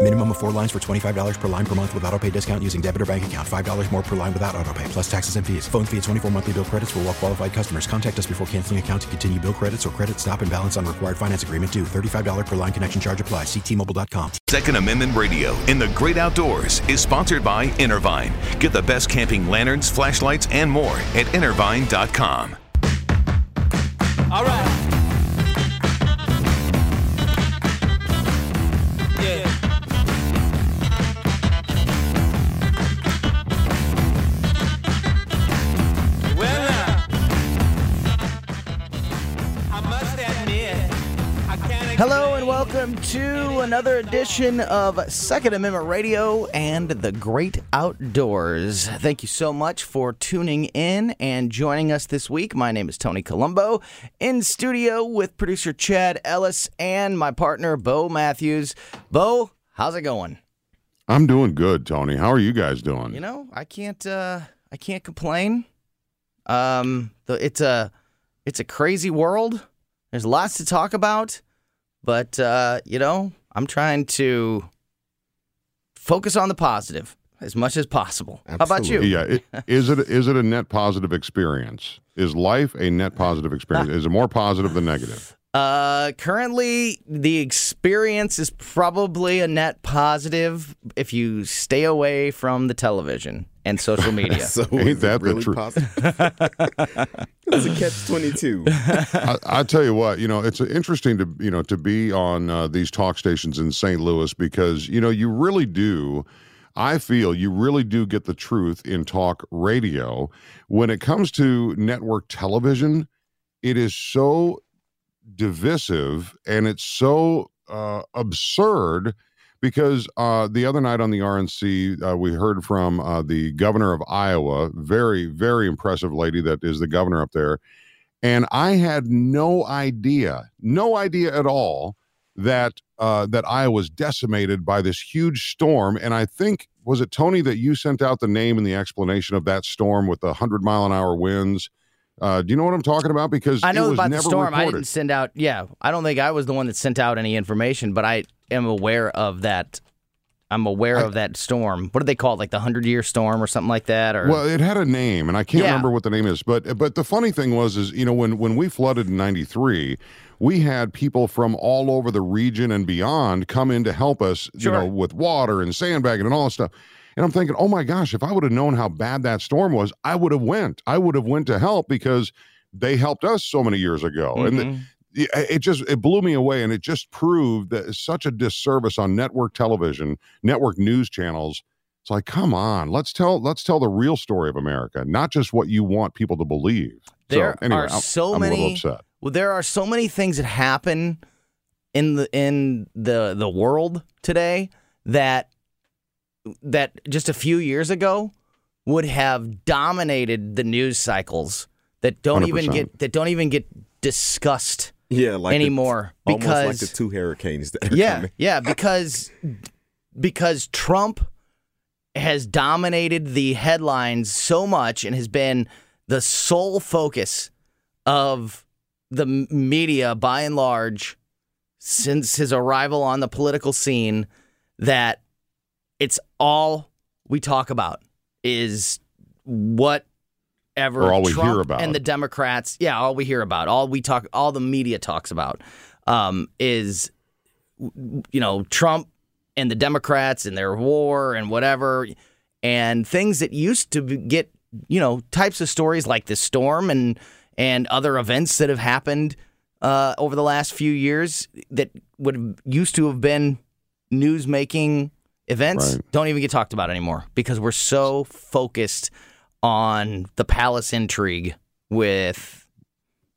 Minimum of four lines for $25 per line per month with auto pay discount using debit or bank account. $5 more per line without auto pay, plus taxes and fees. Phone fee at 24 monthly bill credits for all well qualified customers. Contact us before canceling account to continue bill credits or credit stop and balance on required finance agreement due. $35 per line connection charge apply. Ctmobile.com. Second Amendment Radio in the great outdoors is sponsored by Intervine. Get the best camping lanterns, flashlights, and more at intervine.com. All right. Hello and welcome to another edition of Second Amendment Radio and the Great Outdoors. Thank you so much for tuning in and joining us this week. My name is Tony Colombo in studio with producer Chad Ellis and my partner Bo Matthews. Bo, how's it going? I'm doing good, Tony. How are you guys doing? You know, I can't uh I can't complain. Um it's a it's a crazy world. There's lots to talk about, but uh, you know, I'm trying to focus on the positive as much as possible. How about you? yeah. It, is it is it a net positive experience? Is life a net positive experience? is it more positive than negative? Uh, currently, the experience is probably a net positive if you stay away from the television and social media. So Ain't is it that the truth? it's a catch twenty two. I, I tell you what, you know, it's interesting to you know to be on uh, these talk stations in St. Louis because you know you really do. I feel you really do get the truth in talk radio. When it comes to network television, it is so divisive and it's so uh, absurd because uh, the other night on the RNC, uh, we heard from uh, the governor of Iowa, very, very impressive lady that is the governor up there. And I had no idea, no idea at all that uh, that Iowa was decimated by this huge storm. And I think was it Tony that you sent out the name and the explanation of that storm with the hundred mile an hour winds. Uh, do you know what I'm talking about? Because I know about the storm. I didn't send out. Yeah, I don't think I was the one that sent out any information, but I am aware of that. I'm aware of that storm. What do they call it? Like the hundred year storm or something like that? Or Well, it had a name, and I can't Yeah. remember what the name is. But but the funny thing was, is you know when when we flooded in '93, we had people from all over the region and beyond come in to help us, sure. you know, with water and sandbagging and all that stuff. And I'm thinking, oh my gosh, if I would have known how bad that storm was, I would have went. I would have went to help because they helped us so many years ago. And the, Mhm. it just it blew me away and it just proved that it's such a disservice on network television network news channels it's like come on let's tell let's tell the real story of america not just what you want people to believe There so anyway are I'm, so I'm many- upset Well, there are so many things that happen in the in the the world today that that just a few years ago would have dominated the news cycles that don't even 100%. get that don't even get discussed Yeah, like the- anymore like because the two hurricanes that yeah, coming. yeah, because because Trump has dominated the headlines so much and has been the sole focus of the media by and large since his arrival on the political scene that it's all we talk about is whatever Or all we Trump hear about. and the Democrats. Yeah, all we hear about, all we talk, all the media talks about um, is you know Trump and the Democrats and their war and whatever, and things that used to get you know types of stories like this storm and and other events that have happened uh, over the last few years that would have used to have been news making events Right. don't even get talked about anymore because we're so focused on the palace intrigue with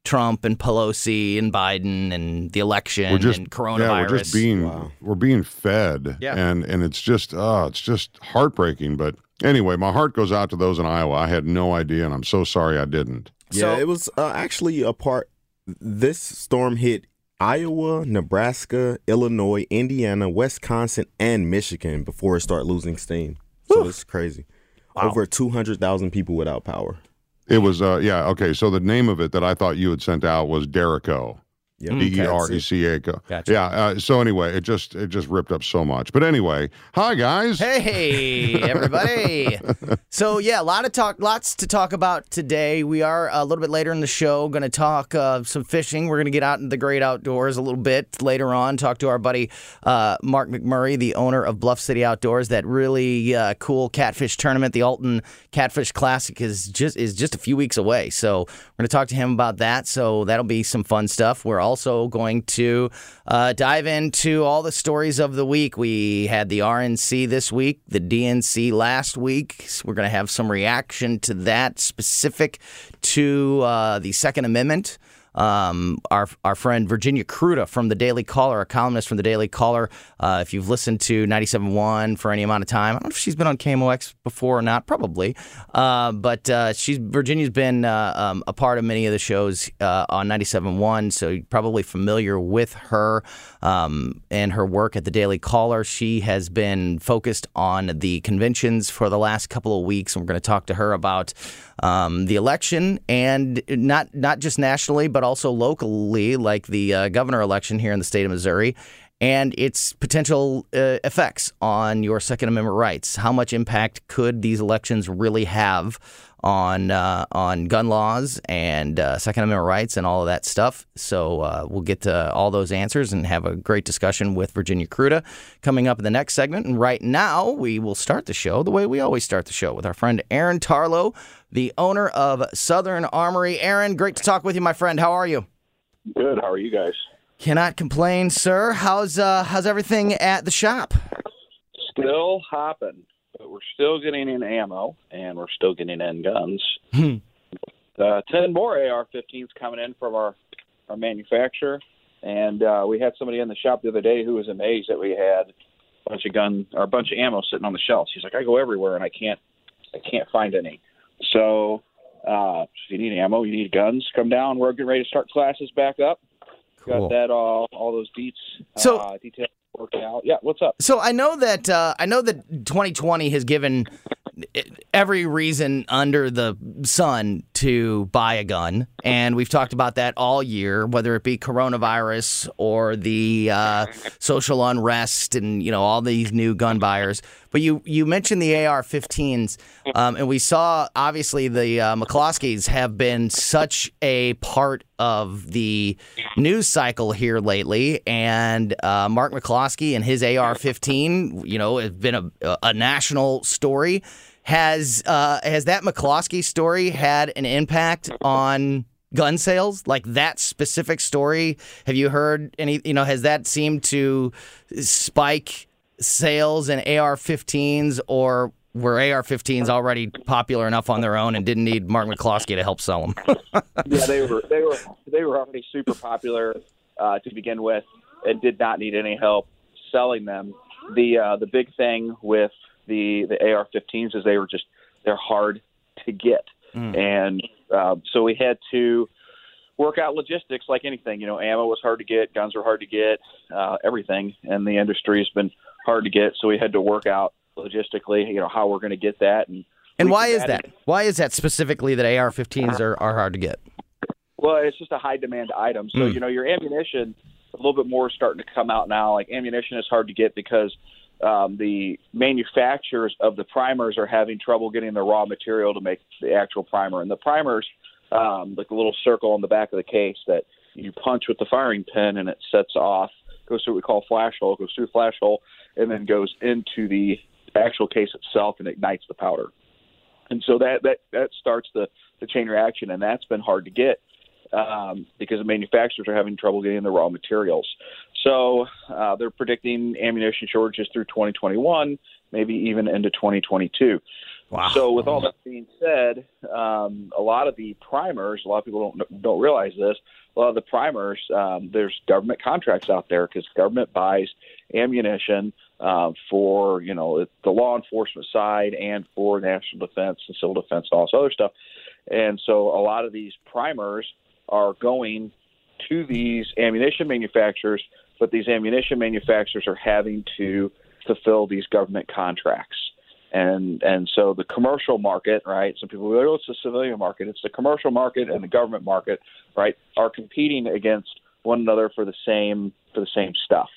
Trump and Pelosi and Biden and the election we're just and coronavirus. Yeah, we're just being we're being fed, Yeah. and and it's just oh, it's just heartbreaking. But anyway, my heart goes out to those in Iowa. I had no idea, and I'm so sorry I didn't. Yeah, it was uh, actually a part. This storm hit Iowa, Nebraska, Illinois, Indiana, Wisconsin, and Michigan before it started losing steam. So it's crazy. Over two hundred thousand people without power. It was uh yeah okay. So the name of it that I thought you had sent out was Derico. Yep. D E R E C A. Gotcha. Yeah. Uh, so anyway, it just it just ripped up so much. But anyway, hi guys. Hey everybody! so yeah, a lot of talk, lots to talk about today. We are a little bit later in the show going to talk uh, some fishing. We're going to get out in the great outdoors a little bit later on. Talk to our buddy uh, Mark McMurray, the owner of Bluff City Outdoors. That really uh, cool catfish tournament, the Alton Catfish Classic, is just is just a few weeks away. So we're going to talk to him about that. So that'll be some fun stuff. We're also going to uh, dive into all the stories of the week. We had the RNC this week, the DNC last week. So we're going to have some reaction to that specific to uh, the Second Amendment. Um, our our friend Virginia Kruta from the Daily Caller, a columnist from the Daily Caller. Uh, if you've listened to 97.1 for any amount of time, I don't know if she's been on KMOX before or not, probably. Uh, but uh, she's Virginia's been uh, um, a part of many of the shows uh, on 97.1, so you're probably familiar with her um, and her work at the Daily Caller. She has been focused on the conventions for the last couple of weeks, and we're going to talk to her about um, the election and not not just nationally, but also locally, like the uh, governor election here in the state of Missouri. And its potential uh, effects on your Second Amendment rights. How much impact could these elections really have on uh, on gun laws and uh, Second Amendment rights and all of that stuff. So uh, we'll get to all those answers and have a great discussion with Virginia Kruta coming up in the next segment. And right now, we will start the show the way we always start the show with our friend Aaron Tarlow, the owner of Southern Armory. Aaron, great to talk with you, my friend. How are you? Good. How are you guys? Cannot complain, sir. How's uh, how's everything at the shop? Still hopping, but we're still getting in ammo and we're still getting in guns. Hmm. uh, Ten more AR-15s coming in from our our manufacturer, and uh, we had somebody in the shop the other day who was amazed that we had a bunch of gun or a bunch of ammo sitting on the shelves. He's like, I go everywhere and I can't I can't find any. So. Uh, if you need ammo, you need guns. Come down. We're getting ready to start classes back up. Cool. Got that all all those beats So- uh, details worked out. Yeah, what's up? So I know that uh, I know that 2020 has given every reason under the sun to buy a gun, and we've talked about that all year, whether it be coronavirus or the uh, social unrest, and you know all these new gun buyers. But you you mentioned the AR-15s, um, and we saw obviously the uh, McCloskeys have been such a part of the news cycle here lately, and uh, Mark McCloskey and his AR-15, you know, has been a, a national story. Has uh, has that McCloskey story had an impact on gun sales? Like that specific story? Have you heard any? You know, has that seemed to spike sales in AR-15s, or were AR-15s already popular enough on their own and didn't need Mark McCloskey to help sell them? yeah, they were they were they were already super popular uh, to begin with, and did not need any help selling them. The uh, the big thing with the the AR-15s is they were just they're hard to get, and uh, so we had to work out logistics like anything. You know, ammo was hard to get, guns were hard to get, uh, everything, and the industry has been hard to get. So we had to work out logistically, you know, how we're going to get that and. And why is that? Why is that specifically that AR-15s are, are hard to get? Well, it's just a high demand item. So, Mm. you know, your ammunition, a little bit more is starting to come out now. Like ammunition is hard to get because um, the manufacturers of the primers are having trouble getting the raw material to make the actual primer. And the primers, um, like a little circle on the back of the case that you punch with the firing pin and it sets off, goes through what we call flash hole, goes through flash hole, and then goes into the actual case itself and ignites the powder. And so that that that starts the the chain reaction, and that's been hard to get um, because the manufacturers are having trouble getting the raw materials. So uh, they're predicting ammunition shortages through 2021, maybe even into 2022. Wow. So with all that being said, um, a lot of the primers, a lot of people don't don't realize this. A lot of the primers, um, there's government contracts out there because government buys ammunition uh, for you know the law enforcement side and for national defense and civil defense and all this other stuff. And so a lot of these primers are going to these ammunition manufacturers, but these ammunition manufacturers are having to fulfill these government contracts. And and so the commercial market, right? Some people go, oh, it's the civilian market. It's the commercial market and the government market, right? Are competing against one another for the same for the same stuff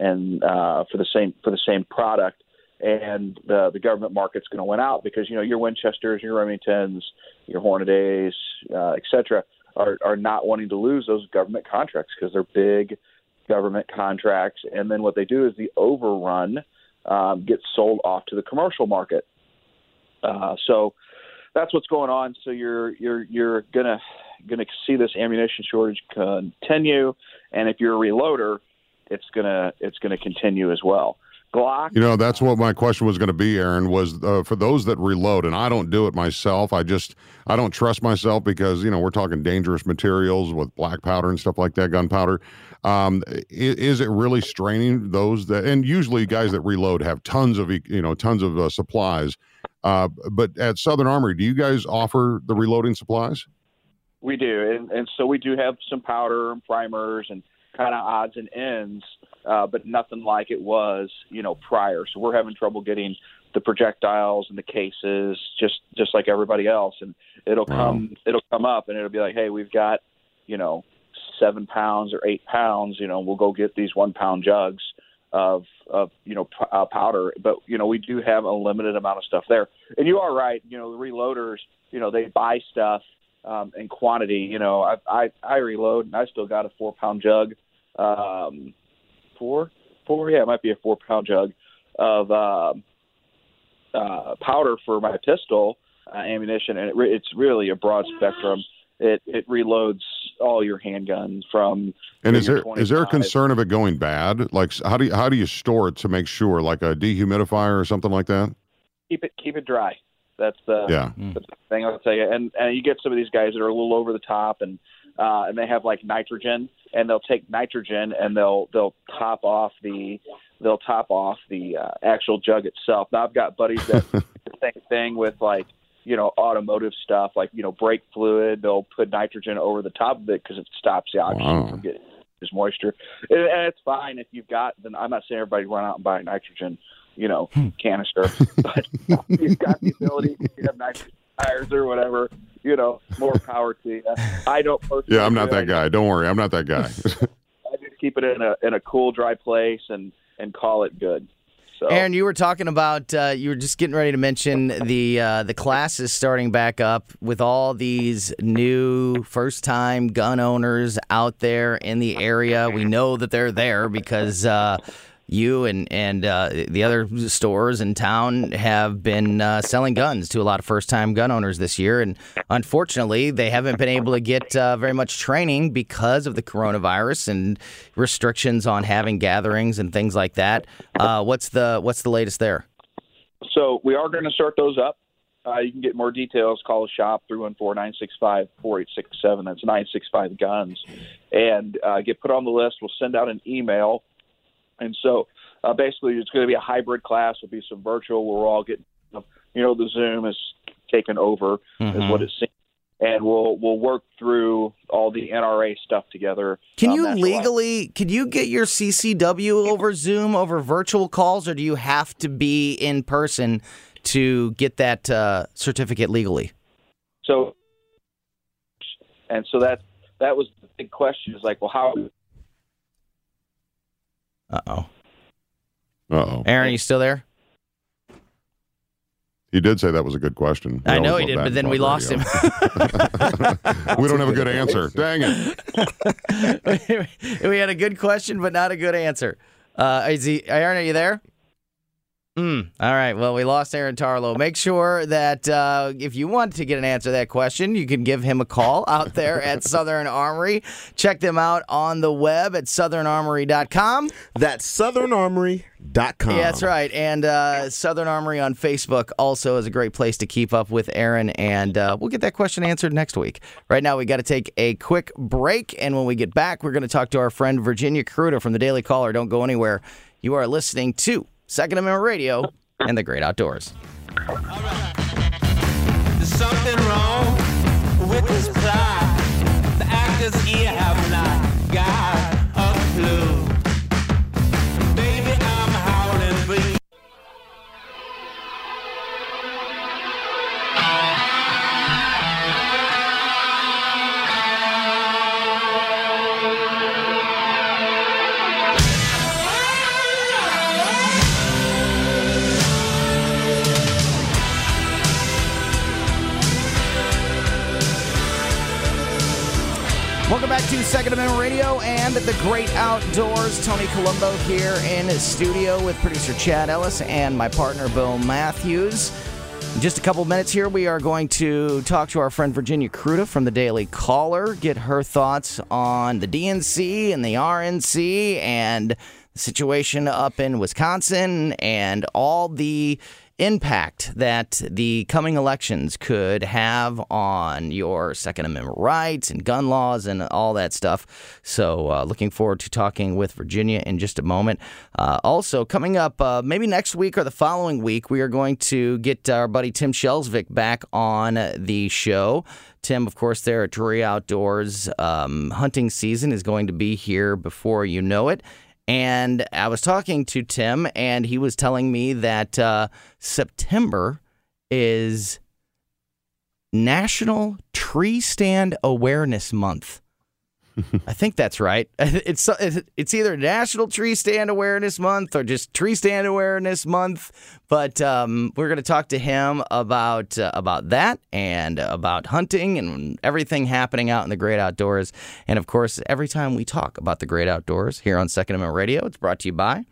and uh, for the same for the same product. And the the government market's going to win out because you know your Winchesters, your Remingtons, your Hornady, uh, et cetera, are are not wanting to lose those government contracts because they're big government contracts. And then what they do is the overrun um, gets sold off to the commercial market. Uh, so that's what's going on. So you're you're you're gonna gonna see this ammunition shortage continue, and if you're a reloader, it's gonna it's gonna continue as well. Glock. You know, that's what my question was going to be, Aaron. Was uh, for those that reload, and I don't do it myself. I just I don't trust myself because you know we're talking dangerous materials with black powder and stuff like that, gunpowder. Um, is, is, it really straining those that? And usually, guys that reload have tons of you know tons of uh, supplies. Uh, but at Southern Armory, do you guys offer the reloading supplies? We do, and, and so we do have some powder and primers and kind of odds and ends, uh, but nothing like it was, you know, prior. So we're having trouble getting the projectiles and the cases, just just like everybody else. And it'll come, it'll come up, and it'll be like, hey, we've got, you know, seven pounds or eight pounds. You know, we'll go get these one pound jugs of of you know p- uh, powder, but you know we do have a limited amount of stuff there. And you are right. You know, the reloaders, you know, they buy stuff um, in quantity. You know, I, I I reload and I still got a four pound jug um, four, four, yeah, it might be a four pound jug of uh, uh, powder for my pistol uh, ammunition, and it re- it's really a broad spectrum. It it reloads all your handguns from. And is there is there a concern of it going bad? Like how do you, how do you store it to make sure, like a dehumidifier or something like that? Keep it keep it dry. That's the, yeah. the thing I'll tell you. And and you get some of these guys that are a little over the top, and uh, and they have like nitrogen, and they'll take nitrogen and they'll they'll top off the they'll top off the uh, actual jug itself. Now I've got buddies that the same thing with like you know automotive stuff, like you know brake fluid. They'll put nitrogen over the top of it because it stops the oxygen Wow. from getting this moisture, and, and it's fine if you've got. Then I'm not saying everybody run out and buy nitrogen, you know, canister, but you've got the ability. You have nitrogen tires or whatever. You know, more power to you. I don't personally. Yeah, I'm not that guy. Don't worry, I'm not that guy. I just keep it in a in a cool, dry place and and call it good. So Aaron, you were talking about uh, you were just getting ready to mention the uh, the classes starting back up with all these new first time gun owners out there in the area. We know that they're there because uh, you and and uh, the other stores in town have been uh, selling guns to a lot of first time gun owners this year, and unfortunately, they haven't been able to get uh, very much training because of the coronavirus and restrictions on having gatherings and things like that. Uh, what's the what's the latest there? so we are going to start those up. Uh, you can get more details. Call the shop 314-965-4867. That's 965 guns, and uh, get put on the list. We'll send out an email, and so uh, basically it's going to be a hybrid class. It'll be some virtual. We're all getting, you know, the Zoom is taken over, is Mhm. what it seems. And we'll we'll work through all the NRA stuff together. Can Um, you why- legally can you get your CCW over Zoom over virtual calls, or do you have to be in person to get that uh, certificate legally? So, and so that that was the big question. Is like, well, how Uh oh. Uh oh. Aaron, you still there? He did say that was a good question. We I know he did, but then we lost radio. we don't have a good answer. Dang it. we had a good question, but not a good answer. Uh, is he, Aaron, are you there? Mm, all right. Well, we lost Aaron Tarlow. Make sure that uh, if you want to get an answer to that question, you can give him a call out there at Southern Armory. Check them out on the web at southernarmory.com. That's southernarmory.com. Yeah, that's right. And uh, Southern Armory on Facebook also is a great place to keep up with Aaron. And uh, we'll get that question answered next week. Right now, we got to take a quick break. And when we get back, we're going to talk to our friend Virginia Kruta from the Daily Caller. Don't go anywhere. You are listening to Second Amendment Radio and the Great Outdoors. There's something wrong with this plot. The actors here have not got a clue. Welcome back to Second Amendment Radio and the Great Outdoors. Tony Colombo here in studio with producer Chad Ellis and my partner Bill Matthews. In just a couple minutes here, we are going to talk to our friend Virginia Kruta from the Daily Caller, get her thoughts on the DNC and the RNC and the situation up in Wisconsin and all the impact that the coming elections could have on your Second Amendment rights and gun laws and all that stuff. So, uh, looking forward to talking with Virginia in just a moment. Uh, also, coming up uh, maybe next week or the following week, we are going to get our buddy Tim Shelsvik back on the show. Tim, of course, there at Drury Outdoors. Um, hunting season is going to be here before you know it. And I was talking to Tim, and he was telling me that uh, September is National Tree Stand Awareness Month. I think that's right. It's it's either National Tree Stand Awareness Month or just Tree Stand Awareness Month. But um, we're going to talk to him about uh, about that and about hunting and everything happening out in the great outdoors. And of course, every time we talk about the great outdoors here on Second Amendment Radio, it's brought to you by.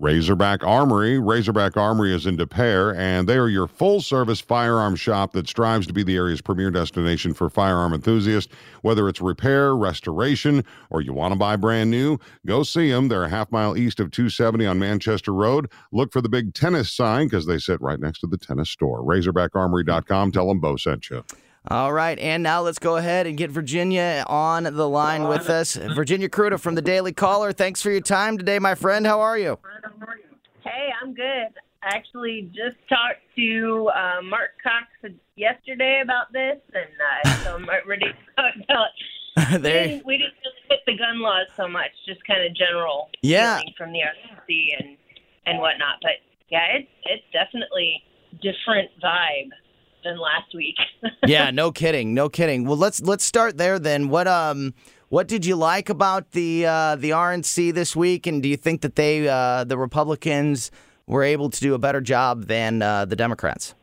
Razorback Armory. Razorback Armory is in Des Peres, and they are your full service firearm shop that strives to be the area's premier destination for firearm enthusiasts. Whether it's repair, restoration, or you want to buy brand new, go see them. They're a half mile east of 270 on Manchester Road. Look for the big tennis sign because they sit right next to the tennis store. RazorbackArmory.com. Tell them Bo sent you. All right, and now let's go ahead and get Virginia on the line with us. Virginia Kruta from the Daily Caller. Thanks for your time today, my friend. How are you? Hey, I'm good. I actually just talked to uh, Marc Cox yesterday about this, and uh, so I'm ready to talk about. There- we, didn't, we didn't really hit the gun laws so much, just kind of general Yeah. from the RCC and and whatnot. But yeah, it's it's definitely different vibe than last week. yeah, no kidding, no kidding. Well, let's let's start there then. What um what did you like about the uh, the RNC this week, and do you think that they uh, the Republicans were able to do a better job than uh, the Democrats?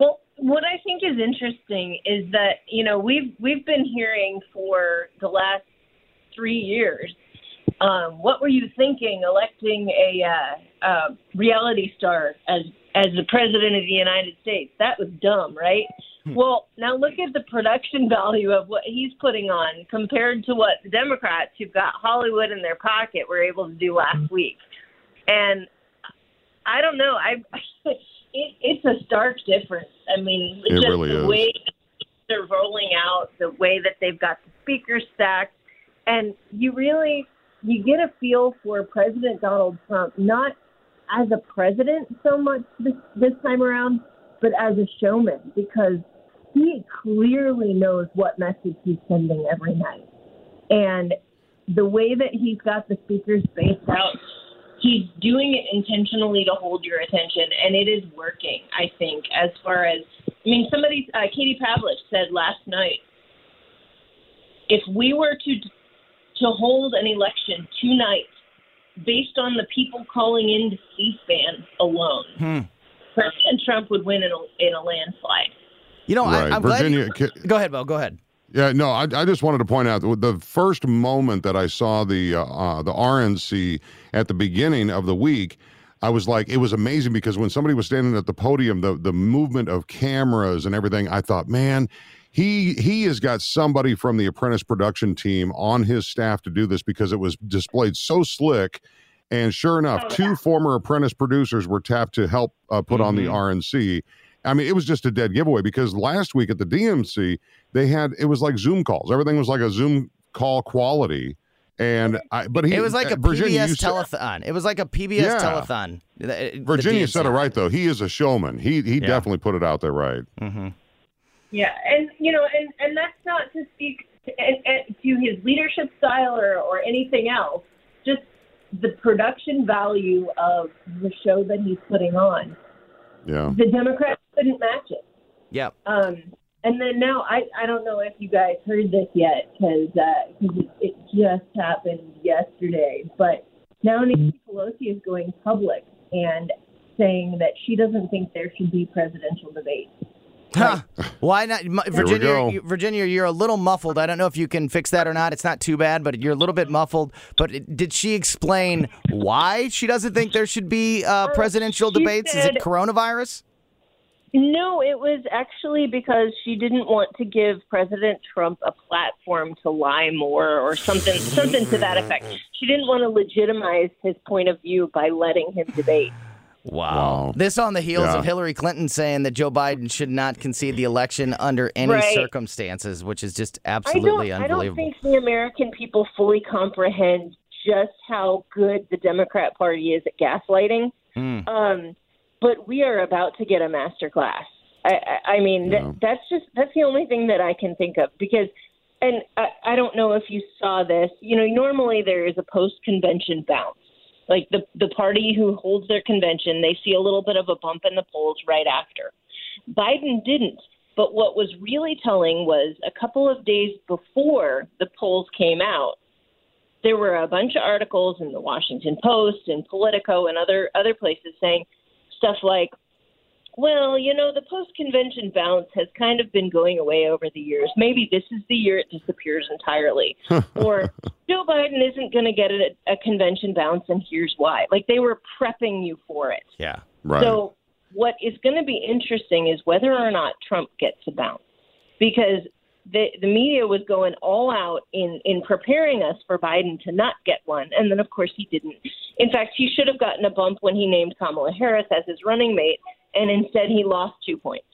Well, what I think is interesting is that you know we've we've been hearing for the last three years. Um, what were you thinking electing a uh, reality star as as the president of the United States? That was dumb, right? Hmm. Well, now look at the production value of what he's putting on compared to what the Democrats, who've got Hollywood in their pocket, were able to do last hmm. week. And I don't know. I it, it's a stark difference. I mean, It just really the is. way they're rolling out, the way that they've got the speakers stacked, and you really you get a feel for President Donald Trump not as a president so much this this time around, but as a showman because he clearly knows what message he's sending every night, and the way that he's got the speakers spaced out he's doing it intentionally to hold your attention, and it is working. I think as far as I mean, somebody, uh, Katie Pavlich said last night, if we were to to hold an election two nights based on the people calling into C-SPAN alone, Hmm. President Trump would win in a, in a landslide. You know, Right. I, I'm glad. Virginia, You, ca- go ahead, Bo. Go ahead. Yeah, no, I, I just wanted to point out the first moment that I saw the uh, uh, the RNC at the beginning of the week, I was like, it was amazing because when somebody was standing at the podium, the the movement of cameras and everything, I thought, man, he he has got somebody from the Apprentice production team on his staff to do this because it was displayed so slick. And sure enough, two former Apprentice producers were tapped to help uh, put on the Mhm. RNC. I mean, it was just a dead giveaway because last week at the DNC, they had it was like Zoom calls. Everything was like a Zoom call quality. And I, but he, it was like uh, a Virginia, PBS you said- telethon. It was like a PBS Yeah. telethon. The- the Virginia DNC. said it right though. He is a showman. He he Yeah. definitely put it out there right. Mm-hmm. Yeah, and you know, and and that's not to speak to, and, and to his leadership style or or anything else. Just the production value of the show that he's putting on. Yeah. The Democrats couldn't match it. Yep. Um, and then now I I don't know if you guys heard this yet because uh, 'cause it, it just happened yesterday, but now Nancy Pelosi is going public and saying that she doesn't think there should be presidential debate. Huh. Why not, M- we Virginia? go. Virginia, you're a little muffled. I don't know if you can fix that or not. It's not too bad, but you're a little bit muffled. But did she explain why she doesn't think there should be uh, presidential she debates? Is it coronavirus? No, it was actually because she didn't want to give President Trump a platform to lie more or something something to that effect. She didn't want to legitimize his point of view by letting him debate. Wow. This on the heels Yeah. of Hillary Clinton saying that Joe Biden should not concede the election under any Right. circumstances, which is just absolutely don't I don't think the American people fully comprehend just how good the Democrat Party is at gaslighting. Mm. Um, but we are about to get a master class. I, I, I mean, Yeah. that, that's just that's the only thing that I can think of because, and I, I don't know if you saw this. You know, normally there is a post convention bounce. Like the the party who holds their convention, they see a little bit of a bump in the polls right after. Biden didn't. But what was really telling was a couple of days before the polls came out, there were a bunch of articles in the Washington Post and Politico and other other places saying stuff like, "Well, you know, the post-convention bounce has kind of been going away over the years. Maybe this is the year it disappears entirely." or Joe Biden isn't going to get a, a convention bounce, and here's why. Like they were prepping you for it. Yeah. Right. So what is going to be interesting is whether or not Trump gets a bounce, because the the media was going all out in in preparing us for Biden to not get one, and then of course he didn't. In fact, he should have gotten a bump when he named Kamala Harris as his running mate, and instead he lost two points.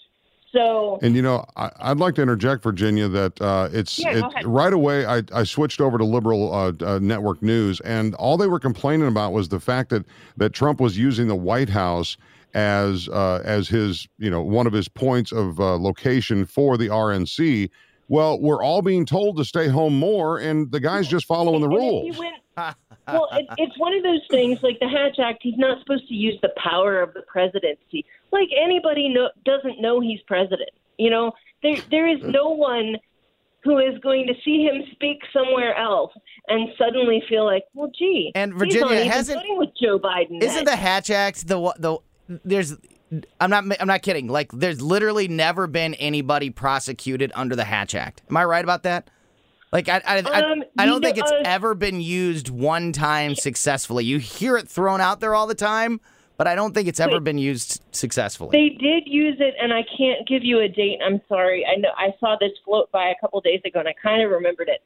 So And you know, I, I'd like to interject, Virginia, that uh, it's Yeah, it, right away. I, I switched over to liberal uh, uh, network news, and all they were complaining about was the fact that that Trump was using the White House as uh, as his you know one of his points of uh, location for the RNC. Well, we're all being told to stay home more, and the guy's just following the rules. went- well, it, it's one of those things like the Hatch Act. He's not supposed to use the power of the presidency. Like anybody know, doesn't know he's president. You know, there there is no one who is going to see him speak somewhere else and suddenly feel like, well, gee, And he's Virginia even hasn't- with Joe Biden. Isn't then. the Hatch Act the wa- the there's I'm not I'm not kidding. Like there's literally never been anybody prosecuted under the Hatch Act. Am I right about that? Like I I, I, Um, I don't you think know, it's uh, ever been used one time successfully. You hear it thrown out there all the time, but I don't think it's ever been used successfully. They did use it, and I can't give you a date. I'm sorry. I know I saw this float by a couple days ago, and I kind of remembered it.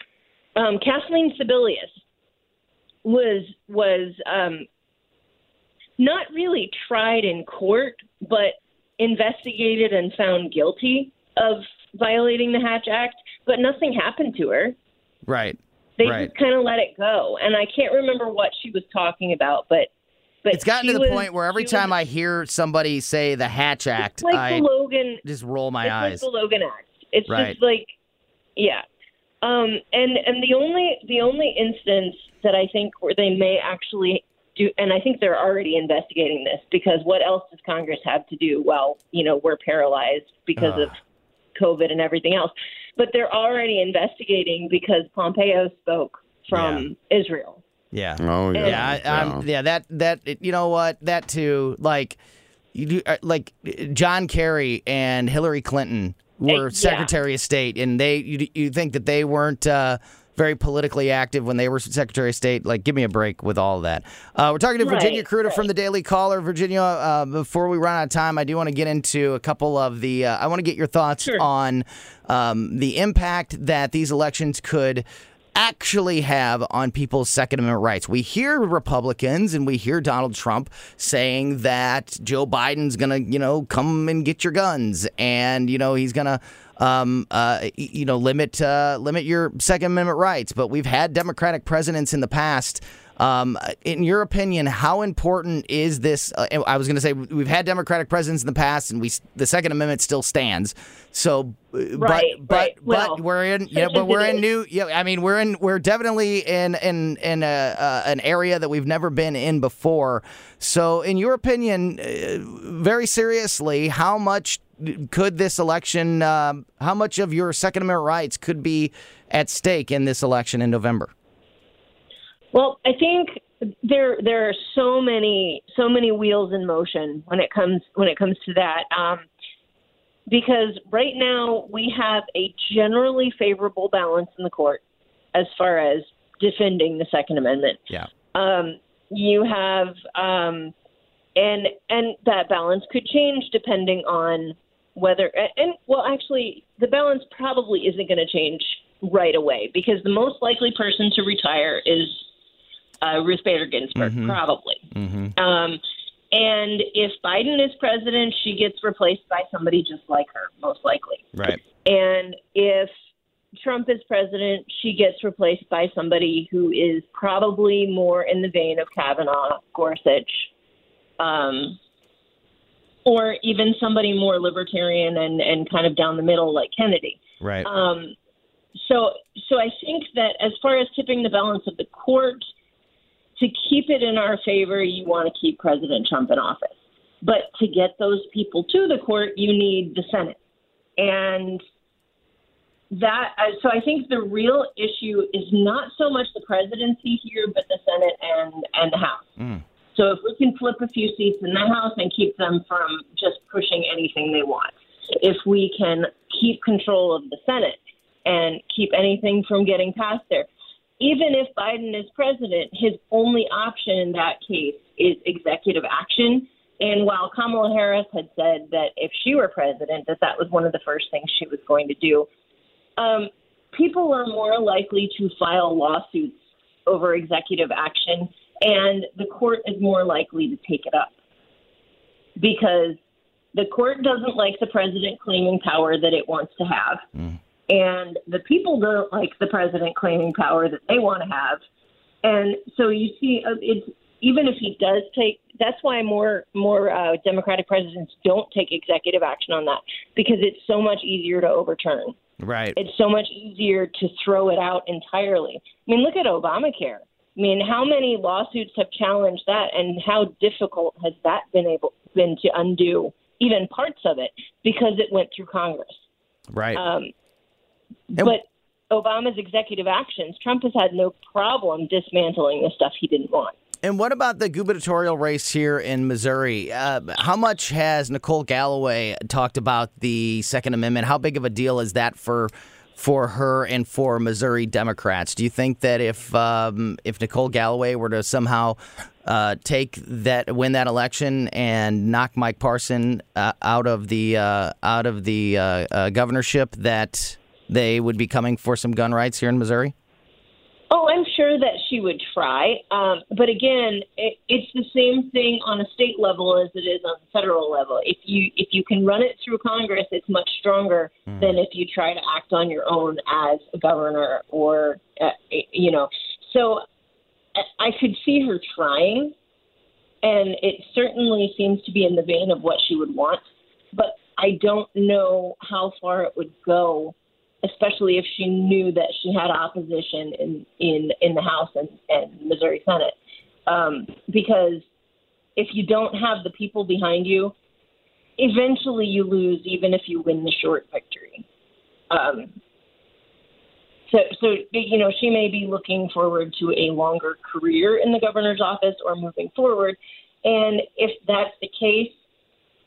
Um, Kathleen Sebelius was was um, not really tried in court, but investigated and found guilty of violating the Hatch Act, but nothing happened to her. right. They right. just kind of let it go, and I can't remember what she was talking about, but but It's gotten to the was- point where every time was- I hear somebody say the Hatch Act, like I Logan just roll my eyes. like the Logan Act. It's Right. just like, yeah. Um, and and the only the only instance that I think where they may actually do, and I think they're already investigating this because what else does Congress have to do? Well, you know, we're paralyzed because Ah. of COVID and everything else. But they're already investigating because Pompeo spoke from Israel. Yeah. Oh yeah. Yeah, I, I'm, yeah. That that you know what that too. Like you do uh, like John Kerry and Hillary Clinton were yeah. Secretary of State, and they you you think that they weren't. Uh, very politically active when they were Secretary of State. Like, give me a break with all of that. Uh, we're talking to Virginia Right, Kruta from the Daily Caller. Virginia, uh, before we run out of time, I do want to get into a couple of the. Uh, I want to get your thoughts on um, the impact that these elections could actually have on people's Second Amendment rights. We hear Republicans and we hear Donald Trump saying that Joe Biden's going to, you know, come and get your guns and, you know, he's going to um, uh, you know, limit uh, limit your Second Amendment rights. But we've had Democratic presidents in the past. Um, in your opinion, how important is this? Uh, I was going to say we've had Democratic presidents in the past, and we the Second Amendment still stands. So, uh, Right, but but right. Well, but we're in yeah, but we're in new. Yeah, I mean we're in we're definitely in in in a, uh, an area that we've never been in before. So, in your opinion, uh, very seriously, how much could this election? Um, how much of your Second Amendment rights could be at stake in this election in November? Well, I think there there are so many so many wheels in motion when it comes when it comes to that. Um, because right now we have a generally favorable balance in the court as far as defending the Second Amendment. Yeah. Um, you have um, and and that balance could change depending on whether and well actually the balance probably isn't going to change right away because the most likely person to retire is uh, Ruth Bader Ginsburg, Mhm. probably. Mm-hmm. Um, and if Biden is president, she gets replaced by somebody just like her, most likely. Right. And if Trump is president, she gets replaced by somebody who is probably more in the vein of Kavanaugh, Gorsuch, um, or even somebody more libertarian and, and kind of down the middle like Kennedy. Right. Um, so, so I think that as far as tipping the balance of the court, to keep it in our favor, you want to keep President Trump in office. But to get those people to the court, you need the Senate, and that. So I think the real issue is not so much the presidency here, but the Senate and and the House. Mm. So if we can flip a few seats in the House and keep them from just pushing anything they want, if we can keep control of the Senate and keep anything from getting passed there, even if Biden is president, his only option in that case is executive action. And while Kamala Harris had said that if she were president, that that was one of the first things she was going to do, um, people are more likely to file lawsuits over executive action, and the court is more likely to take it up because the court doesn't like the president claiming power that it wants to have, and the people don't like the president claiming power that they want to have. And so you see, uh, it's even if he does take. That's why more more uh, Democratic presidents don't take executive action on that because it's so much easier to overturn. Right. It's so much easier to throw it out entirely. I mean, look at Obamacare. I mean, how many lawsuits have challenged that, and how difficult has that been able been to undo even parts of it because it went through Congress. Right. Um, but Obama's executive actions, Trump has had no problem dismantling the stuff he didn't want. And what about the gubernatorial race here in Missouri? Uh, how much has Nicole Galloway talked about the Second Amendment? How big of a deal is that for for her and for Missouri Democrats? Do you think that if um, if Nicole Galloway were to somehow uh, take that win that election and knock Mike Parson uh, out of the uh, out of the uh, uh, governorship, that they would be coming for some gun rights here in Missouri? Oh, I'm sure that she would try. Um, but again, it, it's the same thing on a state level as it is on the federal level. If you if you can run it through Congress, it's much stronger than if you try to act on your own as a governor or uh, you know. So I- I could see her trying, and it certainly seems to be in the vein of what she would want. But I don't know how far it would go especially if she knew that she had opposition in in in the House and, and Missouri Senate, um, because if you don't have the people behind you, eventually you lose, even if you win the short victory. Um, So, so you know, she may be looking forward to a longer career in the governor's office or moving forward. And if that's the case,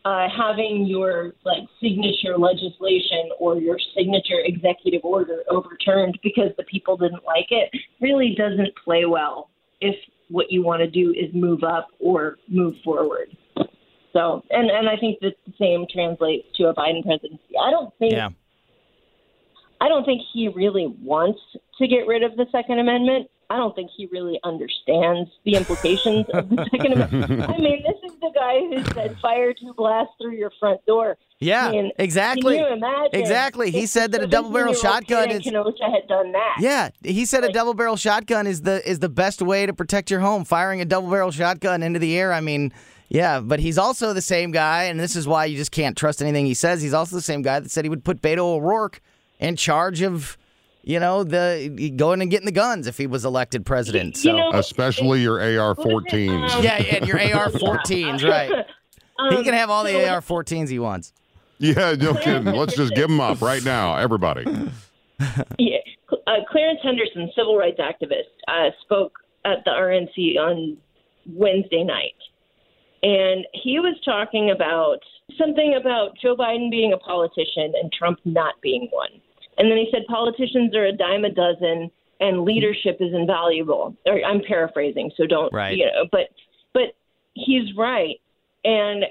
uh, having your like signature legislation or your signature executive order overturned because the people didn't like it really doesn't play well if what you want to do is move up or move forward. So, and and I think that the same translates to a Biden presidency. I don't think Yeah. I don't think he really wants to get rid of the Second Amendment. I don't think he really understands the implications of the Second Amendment. I mean, this is the guy who said fire two blasts through your front door. Yeah, I mean, exactly. Can you imagine? Exactly. He said that a double-barrel shotgun kid in is- Kenosha had done that. Yeah, he said a double barrel shotgun is the is the best way to protect your home. Firing a double barrel shotgun into the air. I mean, yeah, but he's also the same guy, and this is why you just can't trust anything he says. He's also the same guy that said he would put Beto O'Rourke in charge of, you know, the going and getting the guns if he was elected president. So Especially your AR-14s. yeah, and your AR-14s, right? he can have all the AR-14s he wants. Yeah, no kidding. Let's just give them up right now, everybody. Yeah. Uh, Clarence Henderson, civil rights activist, uh, spoke at the RNC on Wednesday night. And he was talking about something about Joe Biden being a politician and Trump not being one. And then he said politicians are a dime a dozen and leadership is invaluable. Or I'm paraphrasing, so don't Right. you know, but but he's right. And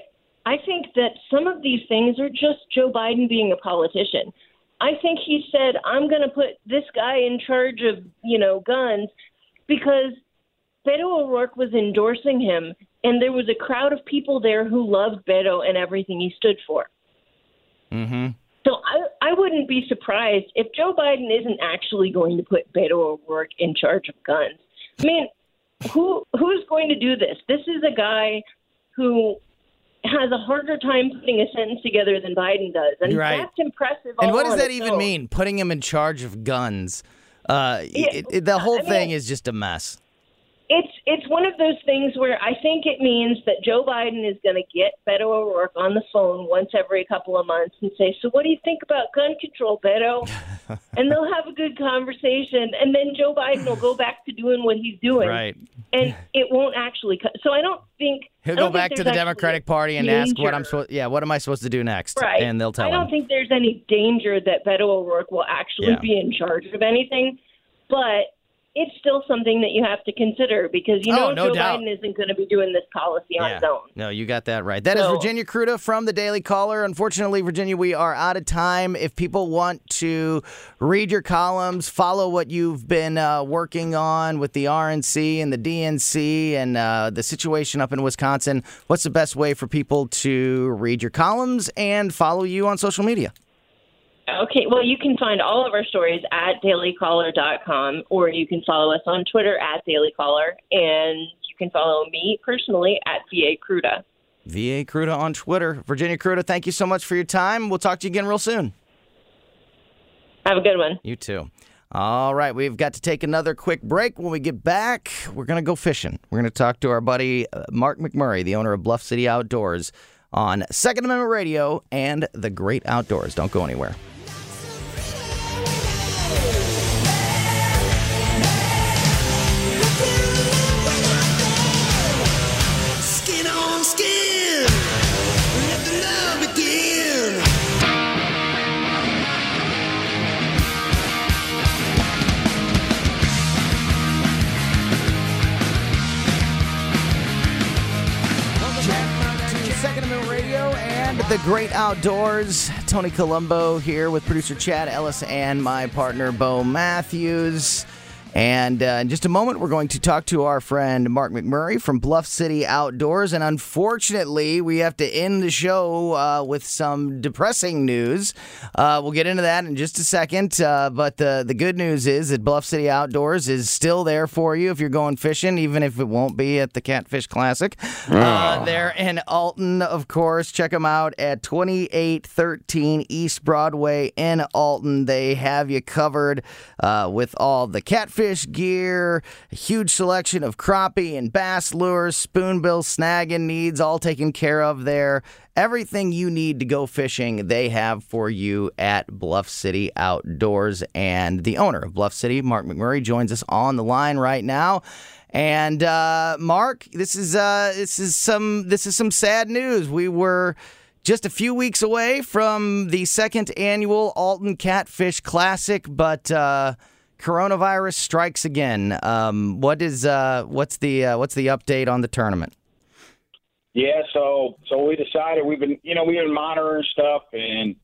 I think that some of these things are just Joe Biden being a politician. I think he said, I'm going to put this guy in charge of, you know, guns because Beto O'Rourke was endorsing him, and there was a crowd of people there who loved Beto and everything he stood for. Mm-hmm. So I, I wouldn't be surprised if Joe Biden isn't actually going to put Beto O'Rourke in charge of guns. I mean, who who's going to do this? This is a guy who has a harder time putting a sentence together than Biden does, and Right. that's impressive. And all what does that even own. mean? Putting him in charge of guns. Uh, it, it- the whole thing is just a mess. It's it's one of those things where I think it means that Joe Biden is going to get Beto O'Rourke on the phone once every couple of months and say, "So what do you think about gun control, Beto?" and they'll have a good conversation, and then Joe Biden will go back to doing what he's doing, Right. and it won't actually. Co- so I don't think He'll go don't think back to the Democratic Party and ask what I'm supposed. Yeah, what am I supposed to do next? Right. And they'll tell I don't him. think there's any danger that Beto O'Rourke will actually Yeah. be in charge of anything, but it's still something that you have to consider because you Oh, know no Joe doubt. Biden isn't going to be doing this policy on his own. No, you got that right. That is So- Virginia Kruta from the Daily Caller. Unfortunately, Virginia, we are out of time. If people want to read your columns, follow what you've been uh, working on with the RNC and the DNC and uh, the situation up in Wisconsin, what's the best way for people to read your columns and follow you on social media? Okay, well, you can find all of our stories at dailycaller.com or you can follow us on Twitter at dailycaller and you can follow me personally at VA Kruta. VA Kruta on Twitter. Virginia Kruta, thank you so much for your time. We'll talk to you again real soon. Have a good one. You too. All right, we've got to take another quick break. When we get back, we're going to go fishing. We're going to talk to our buddy uh, Mark McMurray, the owner of Bluff City Outdoors, on Second Amendment Radio and the Great Outdoors. Don't go anywhere. The Great Outdoors. Tony Colombo here with producer Chad Ellis and my partner Bo Matthews. And uh, in just a moment, we're going to talk to our friend Mark McMurray from Bluff City Outdoors. And unfortunately, we have to end the show uh, with some depressing news. Uh, we'll get into that in just a second. Uh, but the, the good news is that Bluff City Outdoors is still there for you if you're going fishing, even if it won't be at the Catfish Classic. Uh, they're in Alton, of course. Check them out at 2813 East Broadway in Alton. They have you covered uh, with all the catfish catfish gear, a huge selection of crappie and bass lures, spoonbill snagging needs all taken care of there. Everything you need to go fishing, they have for you at Bluff City Outdoors. And the owner of Bluff City, Mark McMurray, joins us on the line right now. And uh, Mark, this is uh, this is some this is some sad news. We were just a few weeks away from the second annual Alton Catfish Classic, but uh, coronavirus strikes again. Um, what is uh, what's the uh, what's the update on the tournament? Yeah, so so we decided we've been you know we've been monitoring stuff and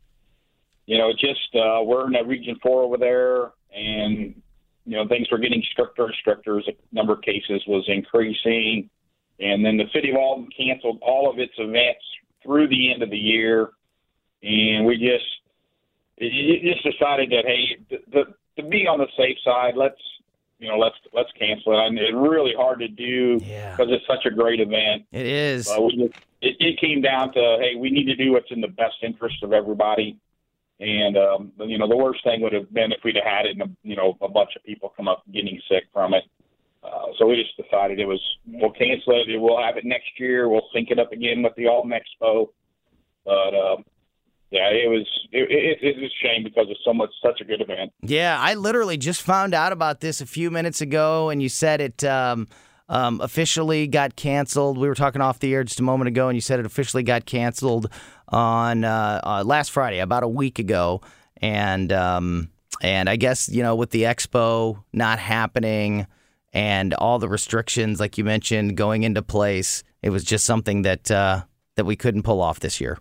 you know just uh, we're in that region four over there and you know things were getting stricter and stricter as the number of cases was increasing and then the city of Alton canceled all of its events through the end of the year and we just it, it just decided that hey the, the, to be on the safe side let's you know let's let's cancel it. I mean, it's really hard to do because it's such a great event. It is. Uh, we just, it, it came down to hey, we need to do what's in the best interest of everybody. And um, you know, the worst thing would have been if we'd have had it, and you know, a bunch of people come up getting sick from it. Uh, so we just decided it was we'll cancel it. We'll have it next year. We'll sync it up again with the Alton Expo. But um, yeah, it was it, it, a shame because it's so much such a good event. Yeah, I literally just found out about this a few minutes ago, and you said it um, um, officially got canceled. We were talking off the air just a moment ago, and you said it officially got canceled on uh, uh, last Friday, about a week ago, and um, and I guess you know with the expo not happening and all the restrictions, like you mentioned, going into place, it was just something that uh, that we couldn't pull off this year.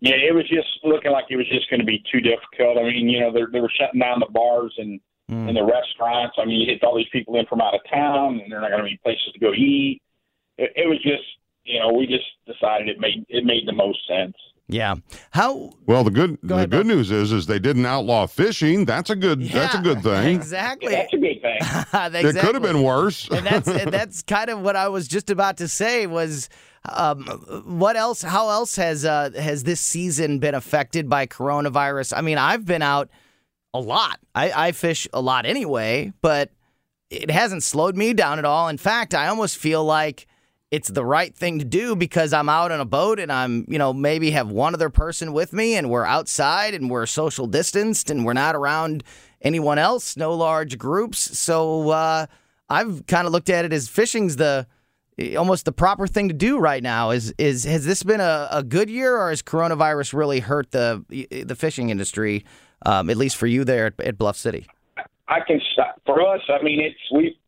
Yeah, it was just looking like it was just going to be too difficult. I mean, you know, they they were shutting down the bars and Mm. and the restaurants. I mean, you get all these people in from out of town, and they're not going to be places to go eat. It, it was just, you know, we just decided it made it made the most sense. Yeah. How? Well, the good Go the ahead, good news is is they didn't outlaw fishing. That's a good that's a good thing. Exactly. That's a good thing. It could have been worse. and that's and that's kind of what I was just about to say was um, what else how else has uh, has this season been affected by coronavirus? I mean, I've been out a lot. I, I fish a lot anyway, but it hasn't slowed me down at all. In fact, I almost feel like it's the right thing to do because I'm out on a boat and I'm, you know, maybe have one other person with me and we're outside and we're social distanced and we're not around anyone else, no large groups. So uh, I've kind of looked at it as fishing's the almost the proper thing to do right now. Is is has this been a, a good year or has coronavirus really hurt the the fishing industry? Um, at least for you there at, at Bluff City. I can for us. I mean, it's we.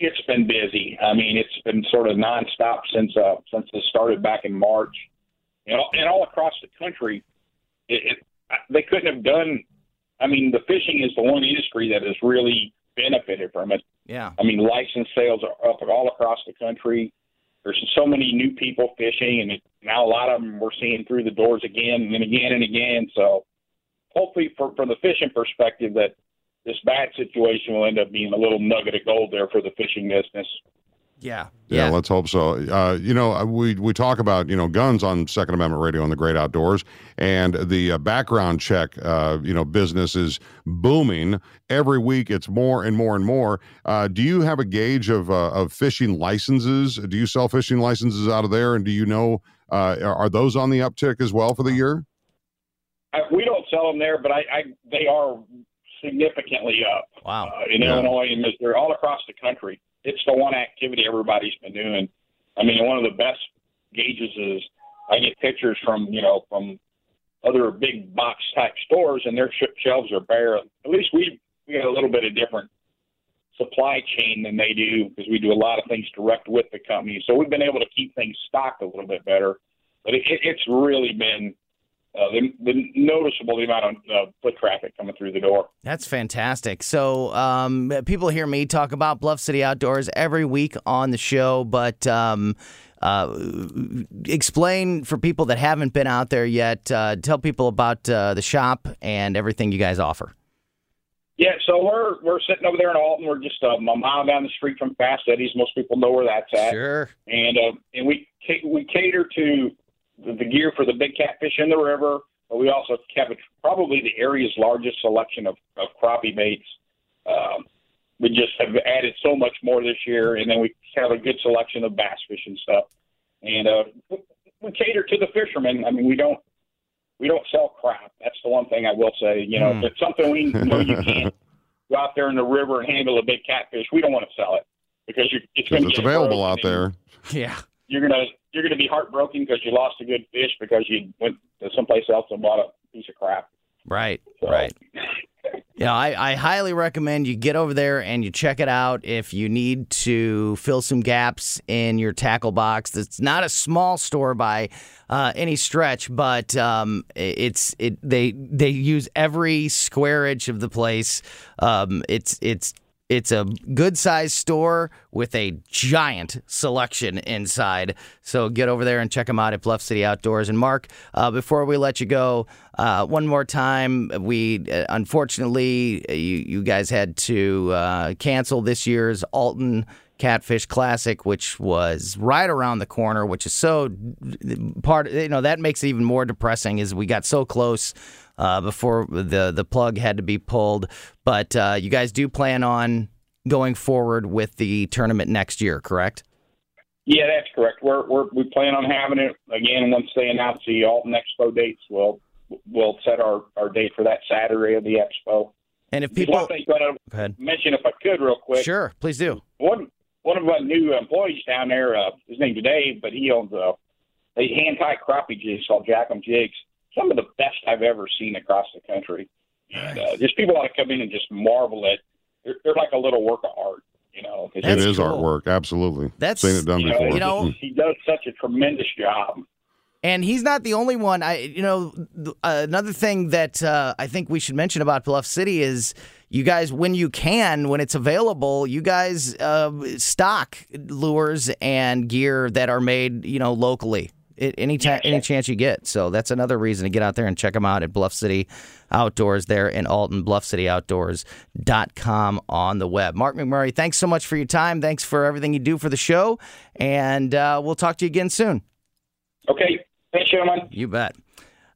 It's been busy. I mean, it's been sort of nonstop since uh, since it started back in March, you know, and all across the country. It, it they couldn't have done. I mean, the fishing is the one industry that has really benefited from it. Yeah. I mean, license sales are up all across the country. There's so many new people fishing, and it, now a lot of them we're seeing through the doors again and again and again. So hopefully, for, from the fishing perspective, that this bad situation will end up being a little nugget of gold there for the fishing business. Yeah. Yeah, let's hope so. Uh, you know, uh, we we talk about you know guns on Second Amendment Radio on the Great Outdoors, and the uh, background check, uh, you know, business is booming every week. It's more and more and more. Uh, do you have a gauge of uh, of fishing licenses? Do you sell fishing licenses out of there, and do you know are, are those on the uptick as well for the year? I, we don't sell them there, but I, I they are significantly up. Wow. Uh, in Yeah. Illinois and Missouri, all across the country. It's the one activity everybody's been doing. I mean, one of the best gauges is I get pictures from you know from other big box type stores, and their sh- shelves are bare. At least we we got a little bit of different supply chain than they do because we do a lot of things direct with the company. So we've been able to keep things stocked a little bit better. But it, it, it's really been uh, the, the noticeable the amount of uh, foot traffic coming through the door. That's fantastic. So, um, people hear me talk about Bluff City Outdoors every week on the show, but um, uh, explain for people that haven't been out there yet. Uh, tell people about uh, the shop and everything you guys offer. Yeah, so we're we're sitting over there in Alton. We're just um, a mile down the street from Fast Eddie's. Most people know where that's at. Sure. And uh, and we we cater to the, the gear for the big catfish in the river, but we also have a, probably the area's largest selection of, of crappie baits. Um, we just have added so much more this year, and then we have a good selection of bass fish and stuff. And uh, we cater to the fishermen. I mean, we don't we don't sell crap. That's the one thing I will say. You know, Hmm. if it's something we know you can't go out there in the river and handle a big catfish, we don't want to sell it because you, it's going to it's available out there. Yeah. You're gonna you're gonna be heartbroken because you lost a good fish because you went to someplace else and bought a piece of crap. Right, right. Yeah, I, I highly recommend you get over there and you check it out if you need to fill some gaps in your tackle box. It's not a small store by uh, any stretch, but um, it's it they they use every square inch of the place. Um, it's it's it's a good sized store with a giant selection inside. So get over there and check them out at Bluff City Outdoors. And Mark, uh, before we let you go, uh, one more time, we uh, unfortunately uh, you you guys had to uh, cancel this year's Alton. Catfish Classic, which was right around the corner, which is so part. You know that makes it even more depressing. Is we got so close uh, before the the plug had to be pulled. But uh, you guys do plan on going forward with the tournament next year, correct? Yeah, that's correct. We're, we're we plan on having it again once they announce the Alton Expo dates. We'll we'll set our, our date for that Saturday of the Expo. And if people, one thing I go ahead. mention, if I could, real quick. Sure, please do. One one of our new employees down there, uh, his name's Dave, but he owns a, a hand tight crappie jigs called Jackham Jigs. Some of the best I've ever seen across the country. And uh, just people want to come in and just marvel at. They're, they're like a little work of art, you know, it's- is artwork, absolutely. That's- seen it done you know, before. you know- he does such a tremendous job. And he's not the only one. I, you know, th- uh, another thing that uh, I think we should mention about Bluff City is you guys, when you can, when it's available, you guys uh, stock lures and gear that are made, you know, locally. It, any time, any chance you get. So that's another reason to get out there and check them out at Bluff City Outdoors there in Alton, bluffcityoutdoors.com on the web. Mark McMurray, thanks so much for your time. Thanks for everything you do for the show. And uh, we'll talk to you again soon. Okay, thanks, gentlemen. You bet.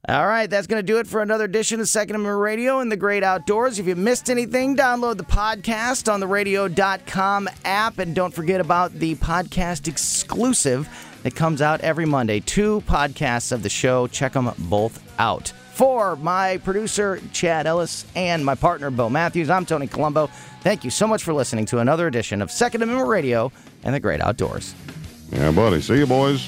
All right, that's going to do it for another edition of Second Amendment Radio and the Great Outdoors. If you missed anything, download the podcast on the radio.com app. And don't forget about the podcast exclusive that comes out every Monday. Two podcasts of the show. Check them both out. For my producer, Chad Ellis, and my partner, Bill Matthews, I'm Tony Colombo. Thank you so much for listening to another edition of Second Amendment Radio and the Great Outdoors. Yeah, buddy. See you, boys.